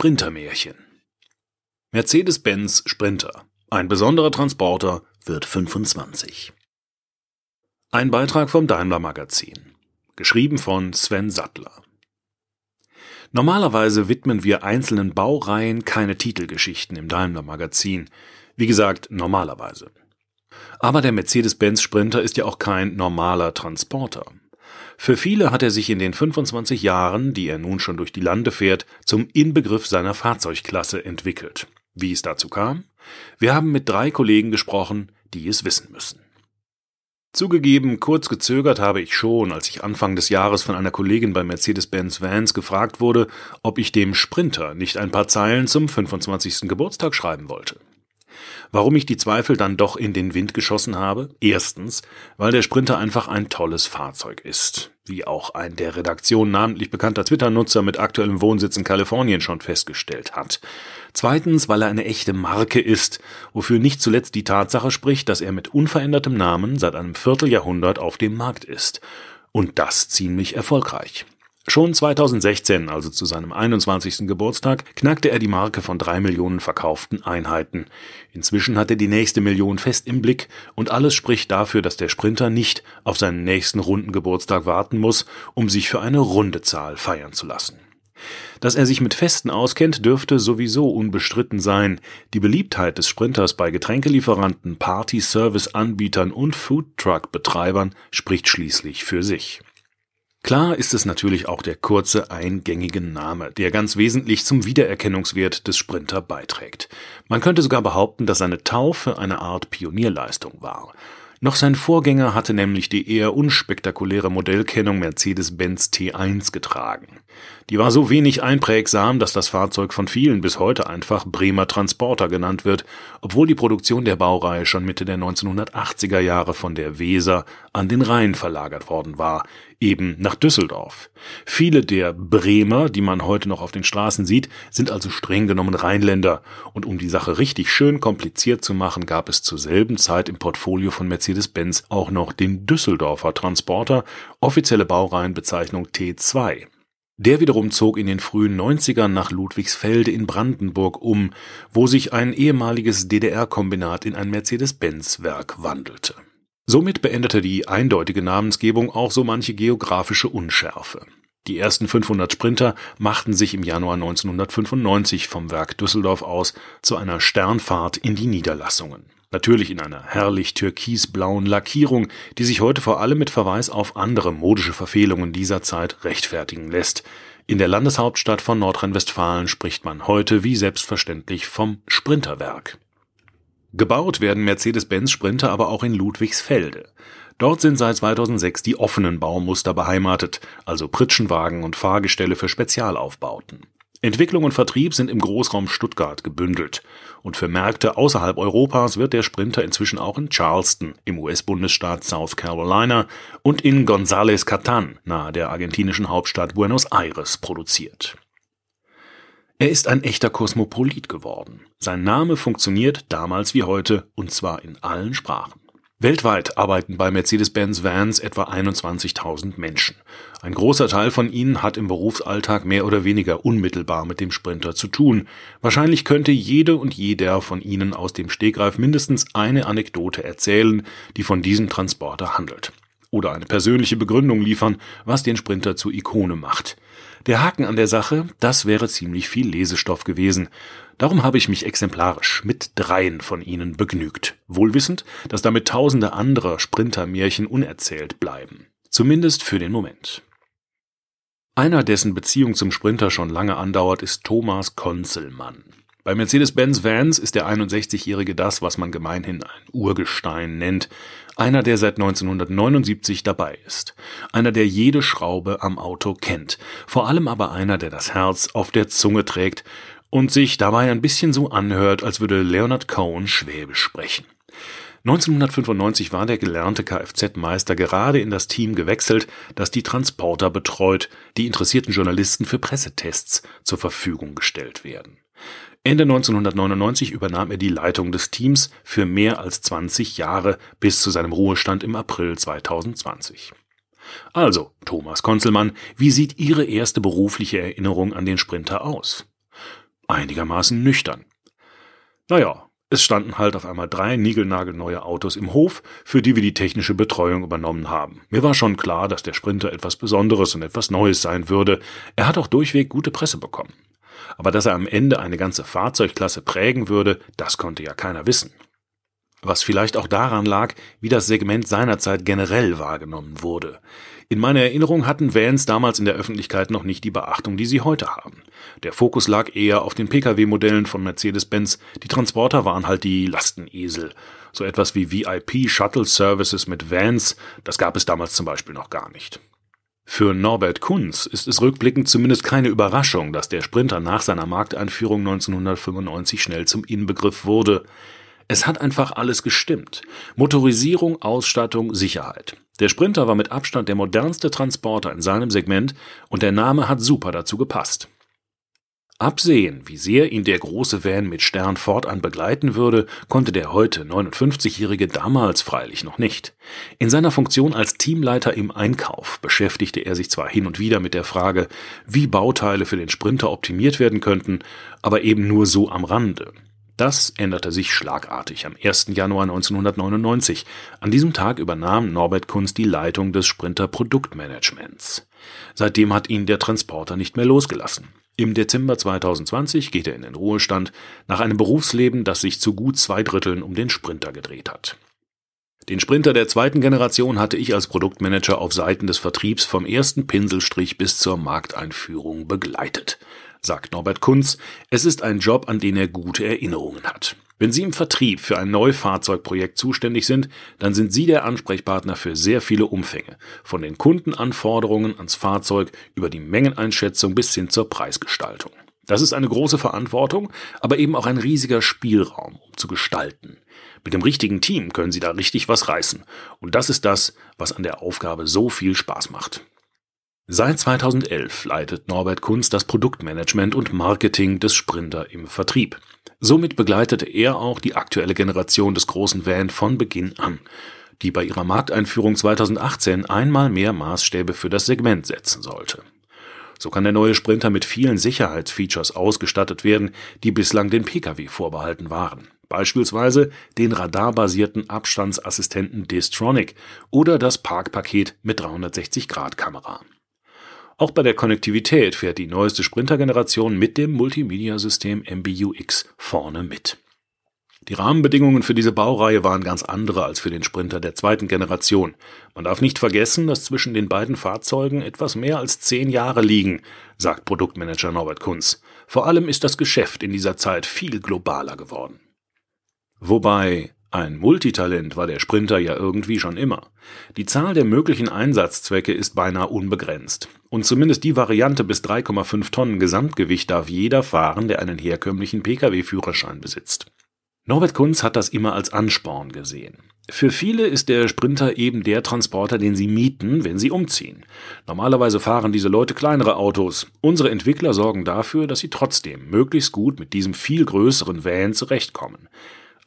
Sprintermärchen. Mercedes-Benz Sprinter. Ein besonderer Transporter wird 25. Ein Beitrag vom Daimler Magazin. Geschrieben von Sven Sattler. Normalerweise widmen wir einzelnen Baureihen keine Titelgeschichten im Daimler Magazin. Wie gesagt, normalerweise. Aber der Mercedes-Benz Sprinter ist ja auch kein normaler Transporter. Für viele hat er sich in den 25 Jahren, die er nun schon durch die Lande fährt, zum Inbegriff seiner Fahrzeugklasse entwickelt. Wie es dazu kam? Wir haben mit drei Kollegen gesprochen, die es wissen müssen. Zugegeben, kurz gezögert habe ich schon, als ich Anfang des Jahres von einer Kollegin bei Mercedes-Benz Vans gefragt wurde, ob ich dem Sprinter nicht ein paar Zeilen zum 25. Geburtstag schreiben wollte. Warum ich die Zweifel dann doch in den Wind geschossen habe? Erstens, weil der Sprinter einfach ein tolles Fahrzeug ist, wie auch ein der Redaktion namentlich bekannter Twitter-Nutzer mit aktuellem Wohnsitz in Kalifornien schon festgestellt hat. Zweitens, weil er eine echte Marke ist, wofür nicht zuletzt die Tatsache spricht, dass er mit unverändertem Namen seit einem Vierteljahrhundert auf dem Markt ist. Und das ziemlich erfolgreich. Schon 2016, also zu seinem 21. Geburtstag, knackte er die Marke von drei Millionen verkauften Einheiten. Inzwischen hat er die nächste Million fest im Blick und alles spricht dafür, dass der Sprinter nicht auf seinen nächsten runden Geburtstag warten muss, um sich für eine runde Zahl feiern zu lassen. Dass er sich mit Festen auskennt, dürfte sowieso unbestritten sein. Die Beliebtheit des Sprinters bei Getränkelieferanten, Party-Service-Anbietern und Foodtruck-Betreibern spricht schließlich für sich. Klar ist es natürlich auch der kurze eingängige Name, der ganz wesentlich zum Wiedererkennungswert des Sprinter beiträgt. Man könnte sogar behaupten, dass seine Taufe eine Art Pionierleistung war. Noch sein Vorgänger hatte nämlich die eher unspektakuläre Modellkennung Mercedes-Benz T1 getragen. Die war so wenig einprägsam, dass das Fahrzeug von vielen bis heute einfach Bremer Transporter genannt wird, obwohl die Produktion der Baureihe schon Mitte der 1980er Jahre von der Weser an den Rhein verlagert worden war, eben nach Düsseldorf. Viele der Bremer, die man heute noch auf den Straßen sieht, sind also streng genommen Rheinländer, und um die Sache richtig schön kompliziert zu machen, gab es zur selben Zeit im Portfolio von Mercedes-Benz auch noch den Düsseldorfer Transporter, offizielle Baureihenbezeichnung T2. Der wiederum zog in den frühen 90ern nach Ludwigsfelde in Brandenburg um, wo sich ein ehemaliges DDR-Kombinat in ein Mercedes-Benz-Werk wandelte. Somit beendete die eindeutige Namensgebung auch so manche geografische Unschärfe. Die ersten 500 Sprinter machten sich im Januar 1995 vom Werk Düsseldorf aus zu einer Sternfahrt in die Niederlassungen. Natürlich in einer herrlich türkisblauen Lackierung, die sich heute vor allem mit Verweis auf andere modische Verfehlungen dieser Zeit rechtfertigen lässt. In der Landeshauptstadt von Nordrhein-Westfalen spricht man heute wie selbstverständlich vom Sprinterwerk. Gebaut werden Mercedes-Benz Sprinter aber auch in Ludwigsfelde. Dort sind seit 2006 die offenen Baumuster beheimatet, also Pritschenwagen und Fahrgestelle für Spezialaufbauten. Entwicklung und Vertrieb sind im Großraum Stuttgart gebündelt. Und für Märkte außerhalb Europas wird der Sprinter inzwischen auch in Charleston im US-Bundesstaat South Carolina und in González Catán nahe der argentinischen Hauptstadt Buenos Aires produziert. Er ist ein echter Kosmopolit geworden. Sein Name funktioniert damals wie heute und zwar in allen Sprachen. Weltweit arbeiten bei Mercedes-Benz Vans etwa 21.000 Menschen. Ein großer Teil von ihnen hat im Berufsalltag mehr oder weniger unmittelbar mit dem Sprinter zu tun. Wahrscheinlich könnte jede und jeder von ihnen aus dem Stegreif mindestens eine Anekdote erzählen, die von diesem Transporter handelt. Oder eine persönliche Begründung liefern, was den Sprinter zur Ikone macht. Der Haken an der Sache, das wäre ziemlich viel Lesestoff gewesen. Darum habe ich mich exemplarisch mit dreien von ihnen begnügt, wohlwissend, dass damit tausende anderer Sprintermärchen unerzählt bleiben. Zumindest für den Moment. Einer, dessen Beziehung zum Sprinter schon lange andauert, ist Thomas Konzelmann. Bei Mercedes-Benz Vans ist der 61-Jährige das, was man gemeinhin ein Urgestein nennt. Einer, der seit 1979 dabei ist. Einer, der jede Schraube am Auto kennt. Vor allem aber einer, der das Herz auf der Zunge trägt und sich dabei ein bisschen so anhört, als würde Leonard Cohen Schwäbisch sprechen. 1995 war der gelernte Kfz-Meister gerade in das Team gewechselt, das die Transporter betreut, die interessierten Journalisten für Pressetests zur Verfügung gestellt werden. Ende 1999 übernahm er die Leitung des Teams für mehr als 20 Jahre bis zu seinem Ruhestand im April 2020. Also, Thomas Konzelmann, wie sieht Ihre erste berufliche Erinnerung an den Sprinter aus? einigermaßen nüchtern. Naja, es standen halt auf einmal drei niegelnagelneue Autos im Hof, für die wir die technische Betreuung übernommen haben. Mir war schon klar, dass der Sprinter etwas Besonderes und etwas Neues sein würde. Er hat auch durchweg gute Presse bekommen. Aber dass er am Ende eine ganze Fahrzeugklasse prägen würde, das konnte ja keiner wissen. Was vielleicht auch daran lag, wie das Segment seinerzeit generell wahrgenommen wurde. In meiner Erinnerung hatten Vans damals in der Öffentlichkeit noch nicht die Beachtung, die sie heute haben. Der Fokus lag eher auf den Pkw-Modellen von Mercedes-Benz, die Transporter waren halt die Lastenesel. So etwas wie VIP-Shuttle-Services mit Vans, das gab es damals zum Beispiel noch gar nicht. Für Norbert Kunz ist es rückblickend zumindest keine Überraschung, dass der Sprinter nach seiner Markteinführung 1995 schnell zum Inbegriff wurde. Es hat einfach alles gestimmt. Motorisierung, Ausstattung, Sicherheit. Der Sprinter war mit Abstand der modernste Transporter in seinem Segment und der Name hat super dazu gepasst. Absehen, wie sehr ihn der große Van mit Stern fortan begleiten würde, konnte der heute 59-Jährige damals freilich noch nicht. In seiner Funktion als Teamleiter im Einkauf beschäftigte er sich zwar hin und wieder mit der Frage, wie Bauteile für den Sprinter optimiert werden könnten, aber eben nur so am Rande. Das änderte sich schlagartig am 1. Januar 1999. An diesem Tag übernahm Norbert Kunz die Leitung des Sprinter Produktmanagements. Seitdem hat ihn der Transporter nicht mehr losgelassen. Im Dezember 2020 geht er in den Ruhestand nach einem Berufsleben, das sich zu gut zwei Dritteln um den Sprinter gedreht hat. Den Sprinter der zweiten Generation hatte ich als Produktmanager auf Seiten des Vertriebs vom ersten Pinselstrich bis zur Markteinführung begleitet sagt Norbert Kunz, es ist ein Job, an den er gute Erinnerungen hat. Wenn Sie im Vertrieb für ein Neufahrzeugprojekt zuständig sind, dann sind Sie der Ansprechpartner für sehr viele Umfänge, von den Kundenanforderungen ans Fahrzeug über die Mengeneinschätzung bis hin zur Preisgestaltung. Das ist eine große Verantwortung, aber eben auch ein riesiger Spielraum, um zu gestalten. Mit dem richtigen Team können Sie da richtig was reißen. Und das ist das, was an der Aufgabe so viel Spaß macht. Seit 2011 leitet Norbert Kunz das Produktmanagement und Marketing des Sprinter im Vertrieb. Somit begleitete er auch die aktuelle Generation des großen Van von Beginn an, die bei ihrer Markteinführung 2018 einmal mehr Maßstäbe für das Segment setzen sollte. So kann der neue Sprinter mit vielen Sicherheitsfeatures ausgestattet werden, die bislang den Pkw vorbehalten waren. Beispielsweise den radarbasierten Abstandsassistenten Distronic oder das Parkpaket mit 360-Grad-Kamera. Auch bei der Konnektivität fährt die neueste Sprinter-Generation mit dem Multimedia-System MBUX vorne mit. Die Rahmenbedingungen für diese Baureihe waren ganz andere als für den Sprinter der zweiten Generation. Man darf nicht vergessen, dass zwischen den beiden Fahrzeugen etwas mehr als zehn Jahre liegen, sagt Produktmanager Norbert Kunz. Vor allem ist das Geschäft in dieser Zeit viel globaler geworden. Wobei ein Multitalent war der Sprinter ja irgendwie schon immer. Die Zahl der möglichen Einsatzzwecke ist beinahe unbegrenzt. Und zumindest die Variante bis 3,5 Tonnen Gesamtgewicht darf jeder fahren, der einen herkömmlichen Pkw-Führerschein besitzt. Norbert Kunz hat das immer als Ansporn gesehen. Für viele ist der Sprinter eben der Transporter, den sie mieten, wenn sie umziehen. Normalerweise fahren diese Leute kleinere Autos. Unsere Entwickler sorgen dafür, dass sie trotzdem möglichst gut mit diesem viel größeren Van zurechtkommen.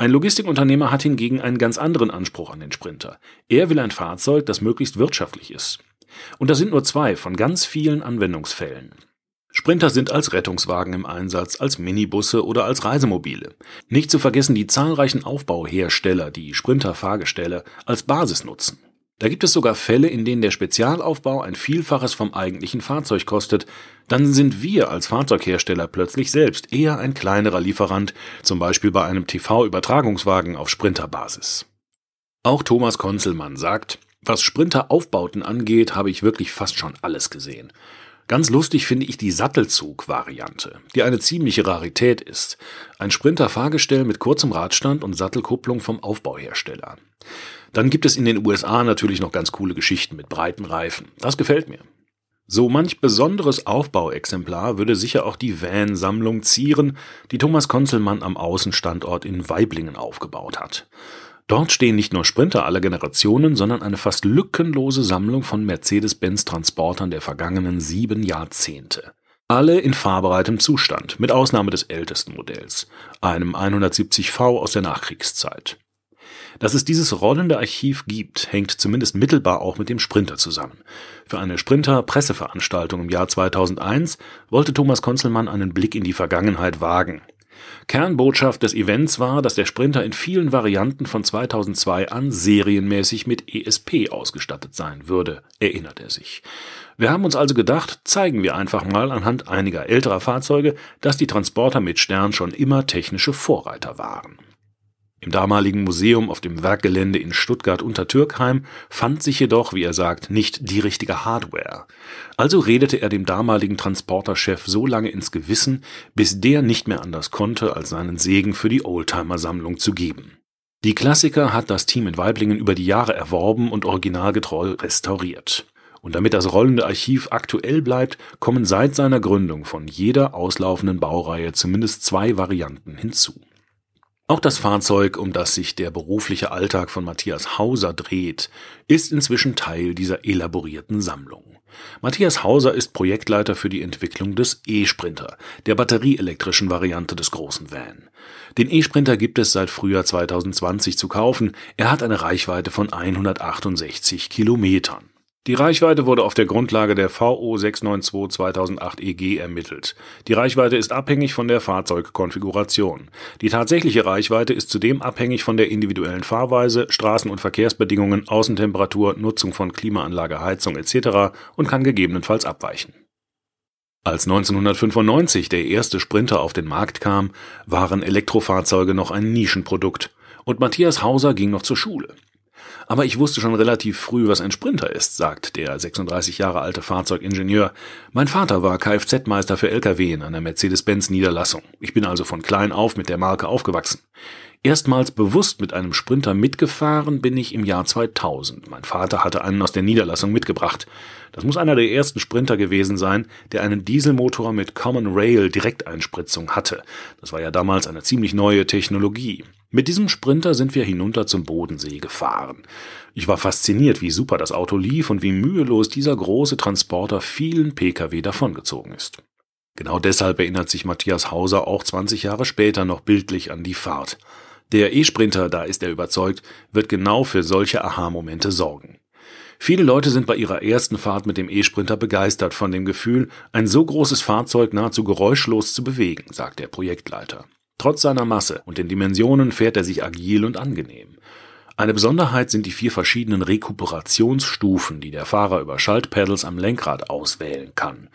Ein Logistikunternehmer hat hingegen einen ganz anderen Anspruch an den Sprinter. Er will ein Fahrzeug, das möglichst wirtschaftlich ist. Und das sind nur zwei von ganz vielen Anwendungsfällen. Sprinter sind als Rettungswagen im Einsatz, als Minibusse oder als Reisemobile. Nicht zu vergessen die zahlreichen Aufbauhersteller, die Sprinter-Fahrgestelle als Basis nutzen. Da gibt es sogar Fälle, in denen der Spezialaufbau ein Vielfaches vom eigentlichen Fahrzeug kostet. Dann sind wir als Fahrzeughersteller plötzlich selbst eher ein kleinerer Lieferant, zum Beispiel bei einem TV-Übertragungswagen auf Sprinterbasis. Auch Thomas Konzelmann sagt, was Sprinter-Aufbauten angeht, habe ich wirklich fast schon alles gesehen. Ganz lustig finde ich die Sattelzug-Variante, die eine ziemliche Rarität ist. Ein Sprinter-Fahrgestell mit kurzem Radstand und Sattelkupplung vom Aufbauhersteller. Dann gibt es in den USA natürlich noch ganz coole Geschichten mit breiten Reifen. Das gefällt mir. So manch besonderes Aufbauexemplar würde sicher auch die Van-Sammlung zieren, die Thomas Konzelmann am Außenstandort in Weiblingen aufgebaut hat. Dort stehen nicht nur Sprinter aller Generationen, sondern eine fast lückenlose Sammlung von Mercedes-Benz-Transportern der vergangenen sieben Jahrzehnte. Alle in fahrbereitem Zustand, mit Ausnahme des ältesten Modells, einem 170V aus der Nachkriegszeit. Dass es dieses rollende Archiv gibt, hängt zumindest mittelbar auch mit dem Sprinter zusammen. Für eine Sprinter-Presseveranstaltung im Jahr 2001 wollte Thomas Konzelmann einen Blick in die Vergangenheit wagen. Kernbotschaft des Events war, dass der Sprinter in vielen Varianten von 2002 an serienmäßig mit ESP ausgestattet sein würde, erinnert er sich. Wir haben uns also gedacht, zeigen wir einfach mal anhand einiger älterer Fahrzeuge, dass die Transporter mit Stern schon immer technische Vorreiter waren. Im damaligen Museum auf dem Werkgelände in Stuttgart unter Türkheim fand sich jedoch, wie er sagt, nicht die richtige Hardware. Also redete er dem damaligen Transporterchef so lange ins Gewissen, bis der nicht mehr anders konnte, als seinen Segen für die Oldtimer-Sammlung zu geben. Die Klassiker hat das Team in Weiblingen über die Jahre erworben und originalgetreu restauriert. Und damit das rollende Archiv aktuell bleibt, kommen seit seiner Gründung von jeder auslaufenden Baureihe zumindest zwei Varianten hinzu. Auch das Fahrzeug, um das sich der berufliche Alltag von Matthias Hauser dreht, ist inzwischen Teil dieser elaborierten Sammlung. Matthias Hauser ist Projektleiter für die Entwicklung des E-Sprinter, der batterieelektrischen Variante des großen Van. Den E-Sprinter gibt es seit Frühjahr 2020 zu kaufen. Er hat eine Reichweite von 168 Kilometern. Die Reichweite wurde auf der Grundlage der VO 692 2008 EG ermittelt. Die Reichweite ist abhängig von der Fahrzeugkonfiguration. Die tatsächliche Reichweite ist zudem abhängig von der individuellen Fahrweise, Straßen- und Verkehrsbedingungen, Außentemperatur, Nutzung von Klimaanlage, Heizung etc. und kann gegebenenfalls abweichen. Als 1995 der erste Sprinter auf den Markt kam, waren Elektrofahrzeuge noch ein Nischenprodukt und Matthias Hauser ging noch zur Schule. Aber ich wusste schon relativ früh, was ein Sprinter ist, sagt der 36 Jahre alte Fahrzeugingenieur. Mein Vater war Kfz-Meister für Lkw in einer Mercedes-Benz-Niederlassung. Ich bin also von klein auf mit der Marke aufgewachsen. Erstmals bewusst mit einem Sprinter mitgefahren bin ich im Jahr 2000. Mein Vater hatte einen aus der Niederlassung mitgebracht. Das muss einer der ersten Sprinter gewesen sein, der einen Dieselmotor mit Common Rail Direkteinspritzung hatte. Das war ja damals eine ziemlich neue Technologie. Mit diesem Sprinter sind wir hinunter zum Bodensee gefahren. Ich war fasziniert, wie super das Auto lief und wie mühelos dieser große Transporter vielen Pkw davongezogen ist. Genau deshalb erinnert sich Matthias Hauser auch 20 Jahre später noch bildlich an die Fahrt. Der E-Sprinter, da ist er überzeugt, wird genau für solche Aha-Momente sorgen. Viele Leute sind bei ihrer ersten Fahrt mit dem E-Sprinter begeistert von dem Gefühl, ein so großes Fahrzeug nahezu geräuschlos zu bewegen, sagt der Projektleiter. Trotz seiner Masse und den Dimensionen fährt er sich agil und angenehm. Eine Besonderheit sind die vier verschiedenen Rekuperationsstufen, die der Fahrer über Schaltpedals am Lenkrad auswählen kann.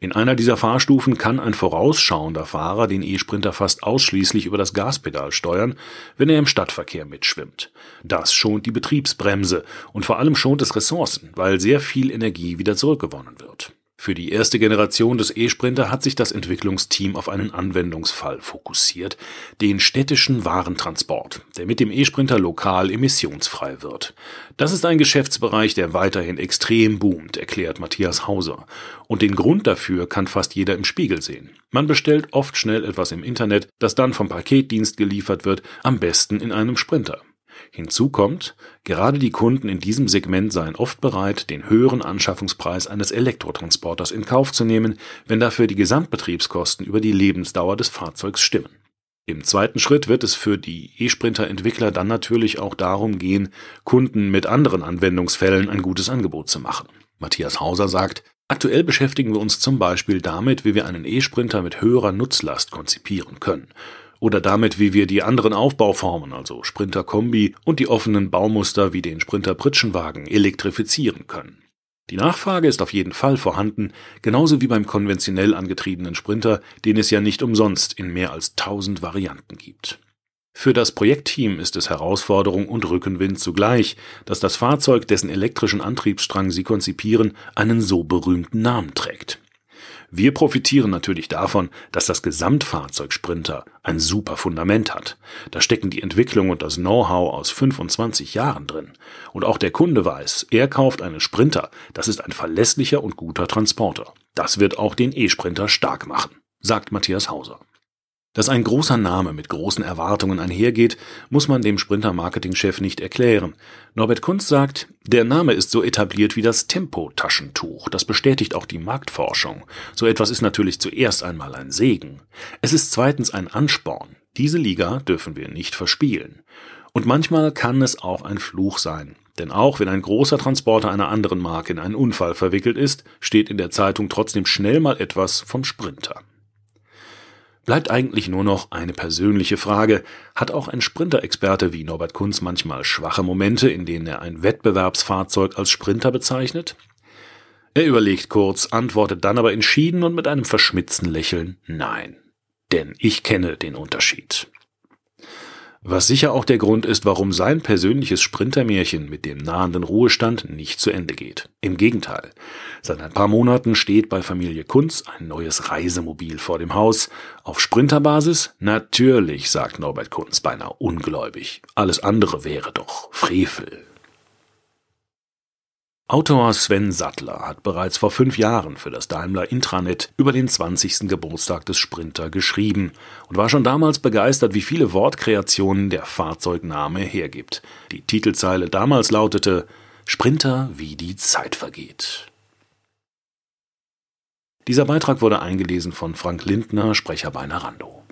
In einer dieser Fahrstufen kann ein vorausschauender Fahrer den E-Sprinter fast ausschließlich über das Gaspedal steuern, wenn er im Stadtverkehr mitschwimmt. Das schont die Betriebsbremse und vor allem schont es Ressourcen, weil sehr viel Energie wieder zurückgewonnen wird. Für die erste Generation des E-Sprinter hat sich das Entwicklungsteam auf einen Anwendungsfall fokussiert, den städtischen Warentransport, der mit dem E-Sprinter lokal emissionsfrei wird. Das ist ein Geschäftsbereich, der weiterhin extrem boomt, erklärt Matthias Hauser. Und den Grund dafür kann fast jeder im Spiegel sehen. Man bestellt oft schnell etwas im Internet, das dann vom Paketdienst geliefert wird, am besten in einem Sprinter. Hinzu kommt, gerade die Kunden in diesem Segment seien oft bereit, den höheren Anschaffungspreis eines Elektrotransporters in Kauf zu nehmen, wenn dafür die Gesamtbetriebskosten über die Lebensdauer des Fahrzeugs stimmen. Im zweiten Schritt wird es für die E-Sprinter-Entwickler dann natürlich auch darum gehen, Kunden mit anderen Anwendungsfällen ein gutes Angebot zu machen. Matthias Hauser sagt, aktuell beschäftigen wir uns zum Beispiel damit, wie wir einen E-Sprinter mit höherer Nutzlast konzipieren können oder damit, wie wir die anderen Aufbauformen, also Sprinter Kombi und die offenen Baumuster wie den Sprinter Pritschenwagen elektrifizieren können. Die Nachfrage ist auf jeden Fall vorhanden, genauso wie beim konventionell angetriebenen Sprinter, den es ja nicht umsonst in mehr als tausend Varianten gibt. Für das Projektteam ist es Herausforderung und Rückenwind zugleich, dass das Fahrzeug, dessen elektrischen Antriebsstrang sie konzipieren, einen so berühmten Namen trägt. Wir profitieren natürlich davon, dass das Gesamtfahrzeug Sprinter ein super Fundament hat. Da stecken die Entwicklung und das Know-how aus 25 Jahren drin. Und auch der Kunde weiß, er kauft einen Sprinter. Das ist ein verlässlicher und guter Transporter. Das wird auch den E-Sprinter stark machen, sagt Matthias Hauser. Dass ein großer Name mit großen Erwartungen einhergeht, muss man dem Sprinter-Marketing-Chef nicht erklären. Norbert Kunz sagt, der Name ist so etabliert wie das Tempo-Taschentuch. Das bestätigt auch die Marktforschung. So etwas ist natürlich zuerst einmal ein Segen. Es ist zweitens ein Ansporn. Diese Liga dürfen wir nicht verspielen. Und manchmal kann es auch ein Fluch sein. Denn auch wenn ein großer Transporter einer anderen Marke in einen Unfall verwickelt ist, steht in der Zeitung trotzdem schnell mal etwas vom Sprinter. Bleibt eigentlich nur noch eine persönliche Frage. Hat auch ein Sprinter-Experte wie Norbert Kunz manchmal schwache Momente, in denen er ein Wettbewerbsfahrzeug als Sprinter bezeichnet? Er überlegt kurz, antwortet dann aber entschieden und mit einem verschmitzten Lächeln Nein. Denn ich kenne den Unterschied. Was sicher auch der Grund ist, warum sein persönliches Sprintermärchen mit dem nahenden Ruhestand nicht zu Ende geht. Im Gegenteil. Seit ein paar Monaten steht bei Familie Kunz ein neues Reisemobil vor dem Haus. Auf Sprinterbasis? Natürlich, sagt Norbert Kunz beinahe ungläubig. Alles andere wäre doch Frevel. Autor Sven Sattler hat bereits vor fünf Jahren für das Daimler Intranet über den 20. Geburtstag des Sprinter geschrieben und war schon damals begeistert, wie viele Wortkreationen der Fahrzeugname hergibt. Die Titelzeile damals lautete Sprinter, wie die Zeit vergeht. Dieser Beitrag wurde eingelesen von Frank Lindner, Sprecher bei Narando.